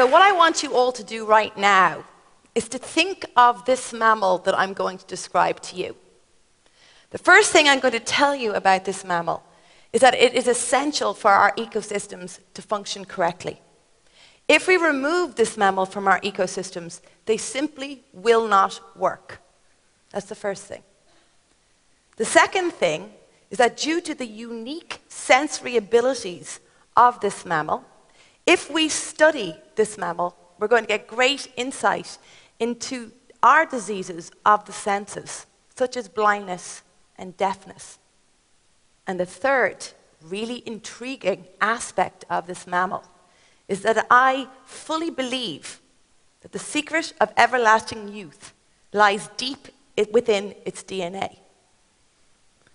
So, what I want you all to do right now is to think of this mammal that I'm going to describe to you. The first thing I'm going to tell you about this mammal is that it is essential for our ecosystems to function correctly. If we remove this mammal from our ecosystems, they simply will not work. That's the first thing. The second thing is that due to the unique sensory abilities of this mammal, if we study this mammal, we're going to get great insight into our diseases of the senses, such as blindness and deafness. And the third, really intriguing aspect of this mammal is that I fully believe that the secret of everlasting youth lies deep within its DNA.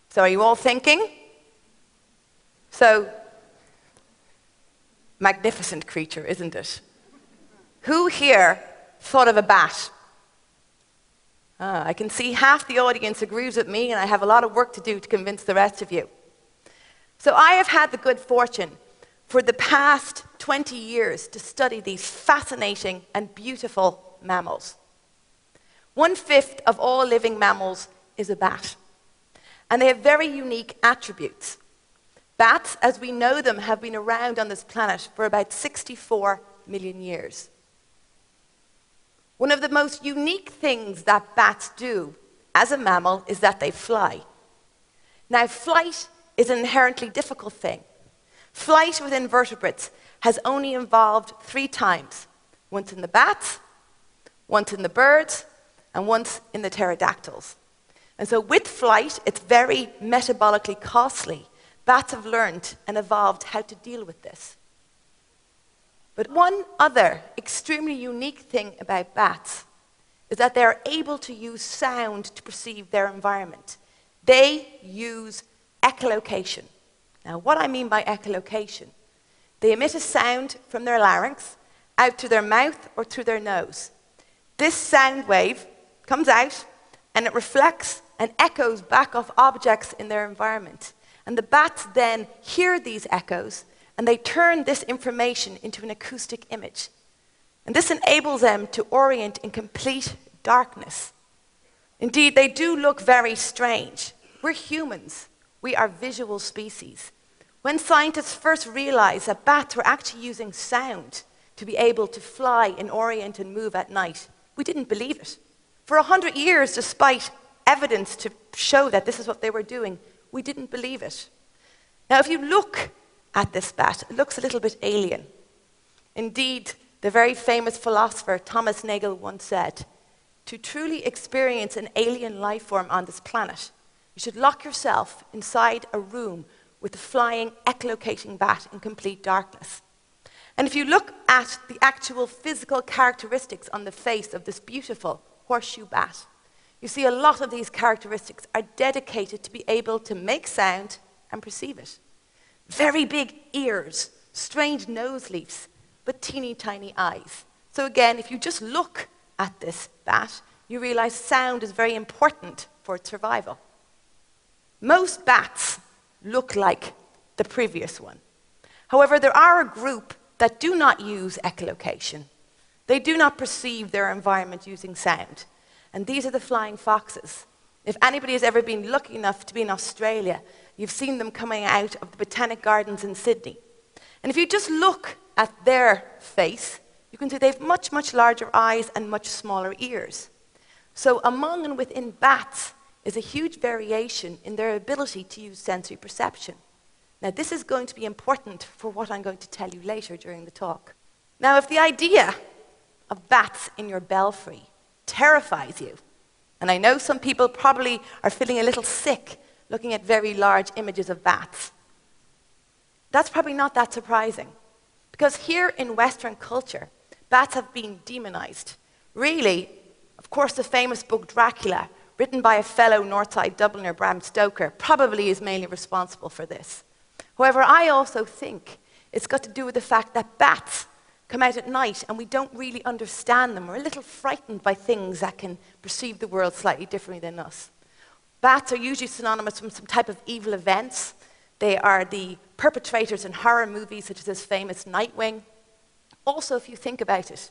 So, are you all thinking? So, magnificent creature, isn't it? Who here thought of a bat? Ah, I can see half the audience agrees with me, and I have a lot of work to do to convince the rest of you. So, I have had the good fortune for the past 20 years to study these fascinating and beautiful mammals. One fifth of all living mammals is a bat and they have very unique attributes. Bats, as we know them, have been around on this planet for about 64 million years. One of the most unique things that bats do as a mammal is that they fly. Now, flight is an inherently difficult thing. Flight within vertebrates has only evolved three times once in the bats, once in the birds, and once in the pterodactyls. And so, with flight, it's very metabolically costly. Bats have learned and evolved how to deal with this. But one other extremely unique thing about bats is that they're able to use sound to perceive their environment. They use echolocation. Now, what I mean by echolocation, they emit a sound from their larynx out through their mouth or through their nose. This sound wave comes out and it reflects and echoes back off objects in their environment. And the bats then hear these echoes and they turn this information into an acoustic image. And this enables them to orient in complete darkness. Indeed, they do look very strange. We're humans, we are visual species. When scientists first realized that bats were actually using sound to be able to fly and orient and move at night, we didn't believe it. For a hundred years, despite evidence to show that this is what they were doing, we didn't believe it. Now, if you look at this bat, it looks a little bit alien. Indeed, the very famous philosopher Thomas Nagel once said, To truly experience an alien life form on this planet, you should lock yourself inside a room with a flying, echolocating bat in complete darkness. And if you look at the actual physical characteristics on the face of this beautiful horseshoe bat, you see, a lot of these characteristics are dedicated to be able to make sound and perceive it. Very big ears, strange nose leaves, but teeny tiny eyes. So, again, if you just look at this bat, you realize sound is very important for its survival. Most bats look like the previous one. However, there are a group that do not use echolocation. They do not perceive their environment using sound. And these are the flying foxes. If anybody has ever been lucky enough to be in Australia, you've seen them coming out of the Botanic Gardens in Sydney. And if you just look at their face, you can see they have much, much larger eyes and much smaller ears. So, among and within bats is a huge variation in their ability to use sensory perception. Now, this is going to be important for what I'm going to tell you later during the talk. Now, if the idea of bats in your belfry terrifies you. And I know some people probably are feeling a little sick looking at very large images of bats. That's probably not that surprising. Because here in Western culture, bats have been demonized. Really, of course, the famous book Dracula, written by a fellow Northside Dubliner, Bram Stoker, probably is mainly responsible for this. However, I also think it's got to do with the fact that bats come out at night and we don't really understand them. We're a little frightened by things that can perceive the world slightly differently than us. Bats are usually synonymous with some type of evil events. They are the perpetrators in horror movies, such as this famous Nightwing. Also, if you think about it,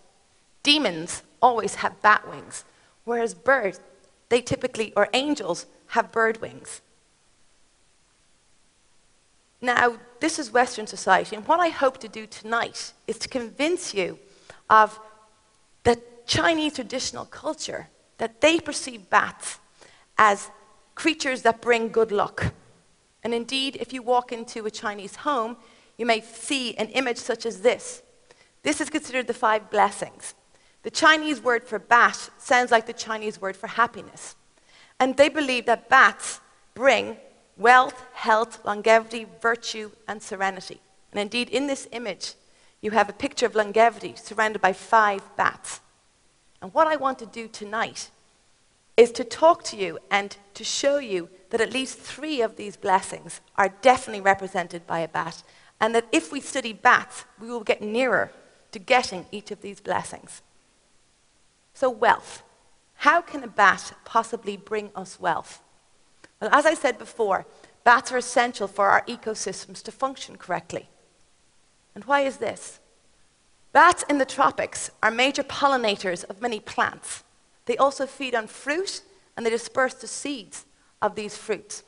demons always have bat wings, whereas birds, they typically, or angels, have bird wings. Now, this is Western society, and what I hope to do tonight is to convince you of the Chinese traditional culture that they perceive bats as creatures that bring good luck. And indeed, if you walk into a Chinese home, you may see an image such as this. This is considered the five blessings. The Chinese word for bat sounds like the Chinese word for happiness. And they believe that bats bring wealth, health, longevity, virtue, and serenity. And indeed, in this image, you have a picture of longevity surrounded by five bats. And what I want to do tonight is to talk to you and to show you that at least three of these blessings are definitely represented by a bat, and that if we study bats, we will get nearer to getting each of these blessings. So, wealth. How can a bat possibly bring us wealth? As I said before, bats are essential for our ecosystems to function correctly. And why is this? Bats in the tropics are major pollinators of many plants. They also feed on fruit and they disperse the seeds of these fruits.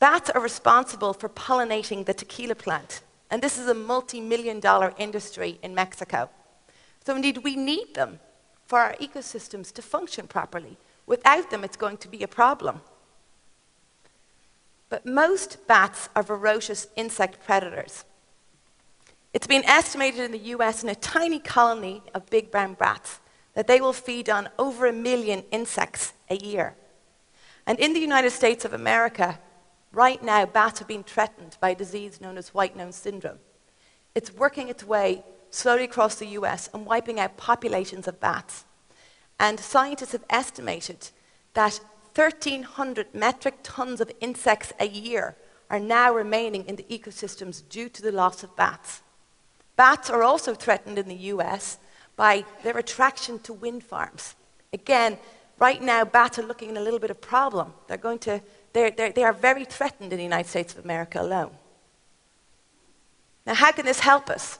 Bats are responsible for pollinating the tequila plant, and this is a multi million dollar industry in Mexico. So, indeed, we need them for our ecosystems to function properly. Without them, it's going to be a problem. But most bats are voracious insect predators. It's been estimated in the US in a tiny colony of big brown bats that they will feed on over a million insects a year. And in the United States of America, right now, bats are being threatened by a disease known as white nose syndrome. It's working its way slowly across the US and wiping out populations of bats. And scientists have estimated that 1,300 metric tons of insects a year are now remaining in the ecosystems due to the loss of bats. Bats are also threatened in the US by their attraction to wind farms. Again, right now, bats are looking at a little bit of problem. They're going to, they're, they're, they are very threatened in the United States of America alone. Now, how can this help us?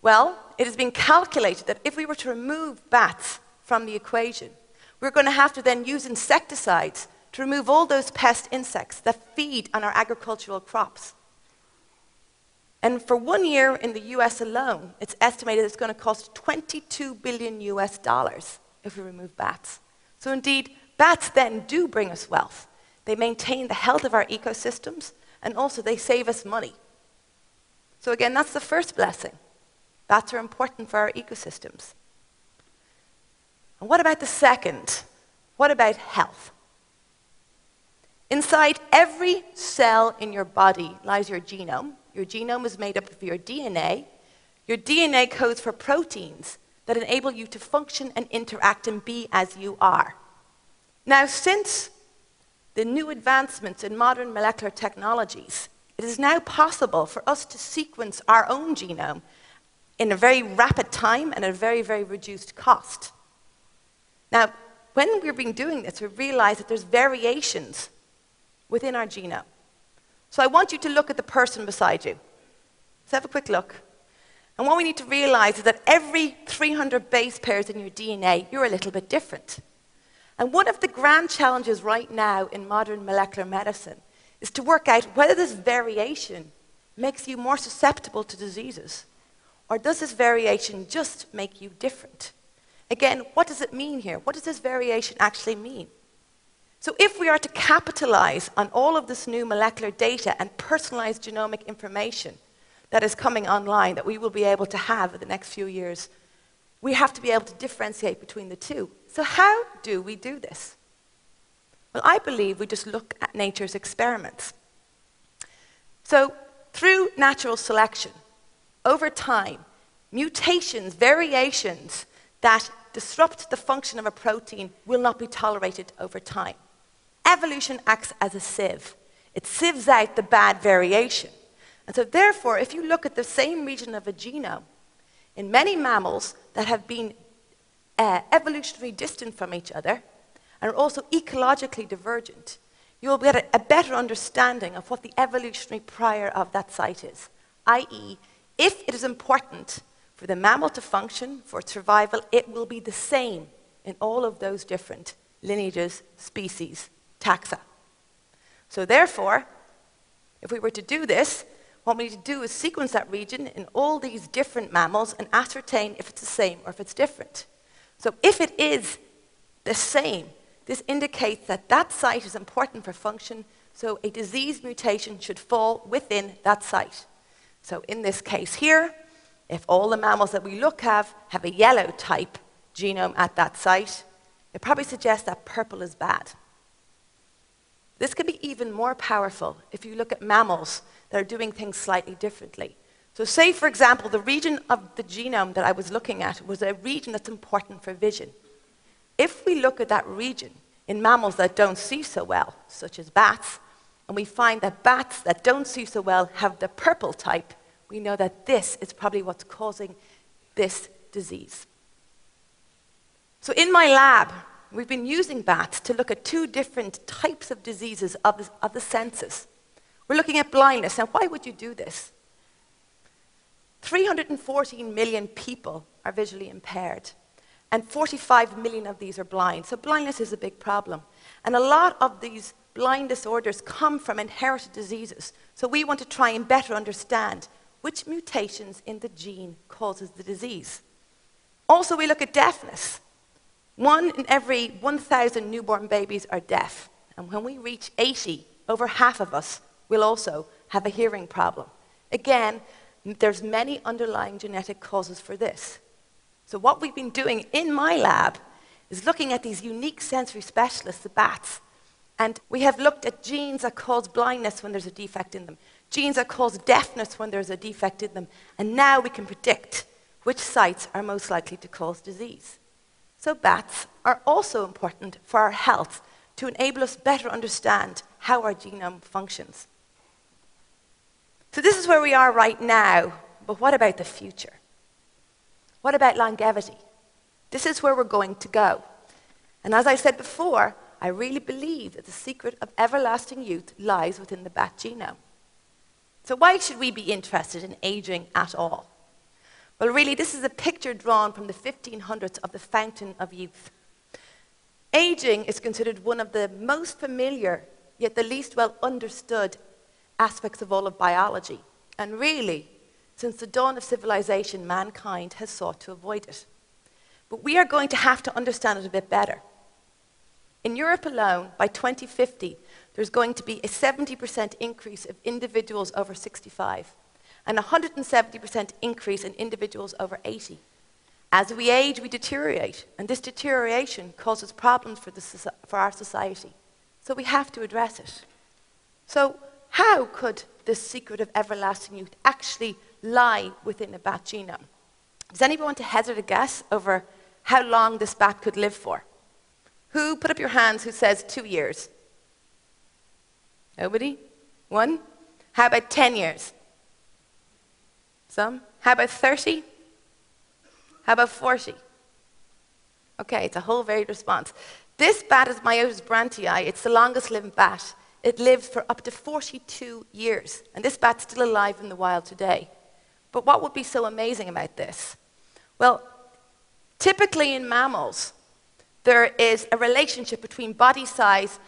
Well, it has been calculated that if we were to remove bats from the equation, we're going to have to then use insecticides to remove all those pest insects that feed on our agricultural crops. And for one year in the US alone, it's estimated it's going to cost 22 billion US dollars if we remove bats. So indeed, bats then do bring us wealth. They maintain the health of our ecosystems, and also they save us money. So again, that's the first blessing. Bats are important for our ecosystems. And what about the second? What about health? Inside every cell in your body lies your genome. Your genome is made up of your DNA. Your DNA codes for proteins that enable you to function and interact and be as you are. Now, since the new advancements in modern molecular technologies, it is now possible for us to sequence our own genome in a very rapid time and at a very, very reduced cost. Now, when we've been doing this, we realize that there's variations within our genome. So I want you to look at the person beside you. Let's have a quick look. And what we need to realize is that every 300 base pairs in your DNA, you're a little bit different. And one of the grand challenges right now in modern molecular medicine is to work out whether this variation makes you more susceptible to diseases, or does this variation just make you different? Again, what does it mean here? What does this variation actually mean? So, if we are to capitalize on all of this new molecular data and personalized genomic information that is coming online that we will be able to have in the next few years, we have to be able to differentiate between the two. So, how do we do this? Well, I believe we just look at nature's experiments. So, through natural selection, over time, mutations, variations that disrupt the function of a protein will not be tolerated over time. Evolution acts as a sieve. It sieves out the bad variation. And so, therefore, if you look at the same region of a genome, in many mammals that have been uh, evolutionarily distant from each other and are also ecologically divergent, you will get a, a better understanding of what the evolutionary prior of that site is, i.e., if it is important For the mammal to function, for survival, it will be the same in all of those different lineages, species, taxa. So therefore, if we were to do this, what we need to do is sequence that region in all these different mammals and ascertain if it's the same or if it's different. So if it is the same, this indicates that that site is important for function, so a disease mutation should fall within that site. So in this case here, if all the mammals that we look have have a yellow type genome at that site, it probably suggests that purple is bad. This could be even more powerful if you look at mammals that are doing things slightly differently. So say, for example, the region of the genome that I was looking at was a region that's important for vision. If we look at that region in mammals that don't see so well, such as bats, and we find that bats that don't see so well have the purple type, we know that this is probably what's causing this disease. So in my lab, we've been using bats to look at two different types of diseases of the, of the senses. We're looking at blindness. Now, why would you do this? 314 million people are visually impaired, and 45 million of these are blind. So, blindness is a big problem. And a lot of these blind disorders come from inherited diseases. So, we want to try and better understand which mutations in the gene causes the disease. Also, we look at deafness. One in every 1,000 newborn babies are deaf. And when we reach 80, over half of us will also have a hearing problem. Again, there's many underlying genetic causes for this. So what we've been doing in my lab is looking at these unique sensory specialists, the bats, and we have looked at genes that cause blindness when there's a defect in them, genes that cause deafness when there's a defect in them, and now we can predict which sites are most likely to cause disease. So bats are also important for our health to enable us better understand how our genome functions. So this is where we are right now, but what about the future? What about longevity? This is where we're going to go. And as I said before, I really believe that the secret of everlasting youth lies within the bat genome. So why should we be interested in aging at all? Well, really, this is a picture drawn from the 1500s of the fountain of youth. Aging is considered one of the most familiar, yet the least well understood aspects of all of biology. And really, since the dawn of civilization, mankind has sought to avoid it. But we are going to have to understand it a bit better. In Europe alone, by 2050, there's going to be a 70% increase of individuals over 65 and a 170% increase in individuals over 80. As we age, we deteriorate, and this deterioration causes problems for, the, for our society. So we have to address it. So, how could the secret of everlasting youth actually lie within a bat genome? Does anyone want to hazard a guess over how long this bat could live for? Who, put up your hands, who says two years? Nobody? One? How about 10 years? Some? How about 30? How about 40? Okay, it's a whole varied response. This bat is Myotis brandtii. It's the longest living bat. It lived for up to 42 years. And this bat's still alive in the wild today. But what would be so amazing about this? Well, typically in mammals, there is a relationship between body size,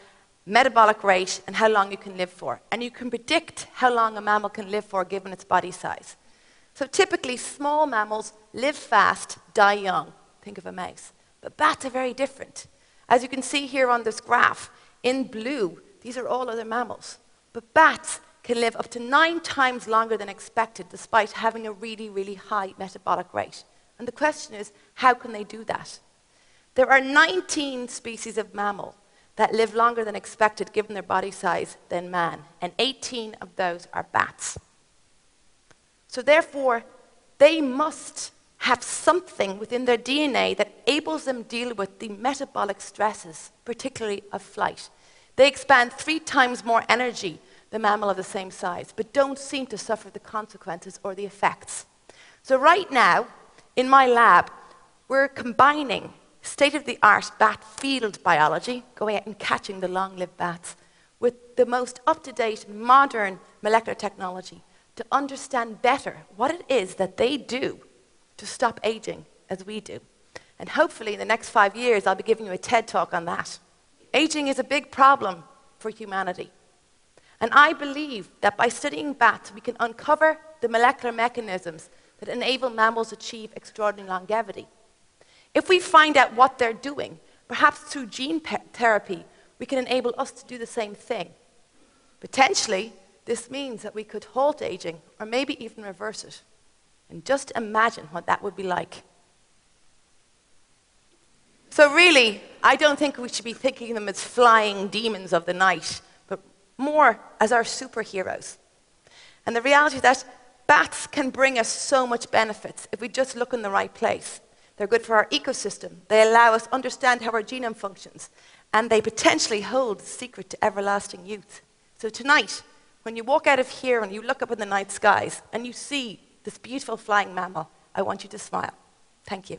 metabolic rate, and how long you can live for. And you can predict how long a mammal can live for given its body size. So typically, small mammals live fast, die young. Think of a mouse. But bats are very different. As you can see here on this graph, in blue, these are all other mammals. But bats can live up to nine times longer than expected despite having a really, really high metabolic rate. And the question is, how can they do that? There are 19 species of mammal that live longer than expected given their body size than man, and 18 of those are bats. So therefore, they must have something within their DNA that enables them deal with the metabolic stresses, particularly of flight. They expand three times more energy than mammal of the same size, but don't seem to suffer the consequences or the effects. So right now, in my lab, we're combining state-of-the-art bat field biology, going out and catching the long-lived bats, with the most up-to-date modern molecular technology to understand better what it is that they do to stop aging as we do. And hopefully, in the next five years, I'll be giving you a TED talk on that. Aging is a big problem for humanity. And I believe that by studying bats, we can uncover the molecular mechanisms that enable mammals to achieve extraordinary longevity. If we find out what they're doing, perhaps through gene therapy, we can enable us to do the same thing. Potentially, this means that we could halt aging or maybe even reverse it. And just imagine what that would be like. So, really, I don't think we should be thinking of them as flying demons of the night, but more as our superheroes. And the reality is that bats can bring us so much benefits if we just look in the right place. They're good for our ecosystem. They allow us to understand how our genome functions. And they potentially hold the secret to everlasting youth. So tonight, when you walk out of here and you look up in the night skies and you see this beautiful flying mammal, I want you to smile. Thank you.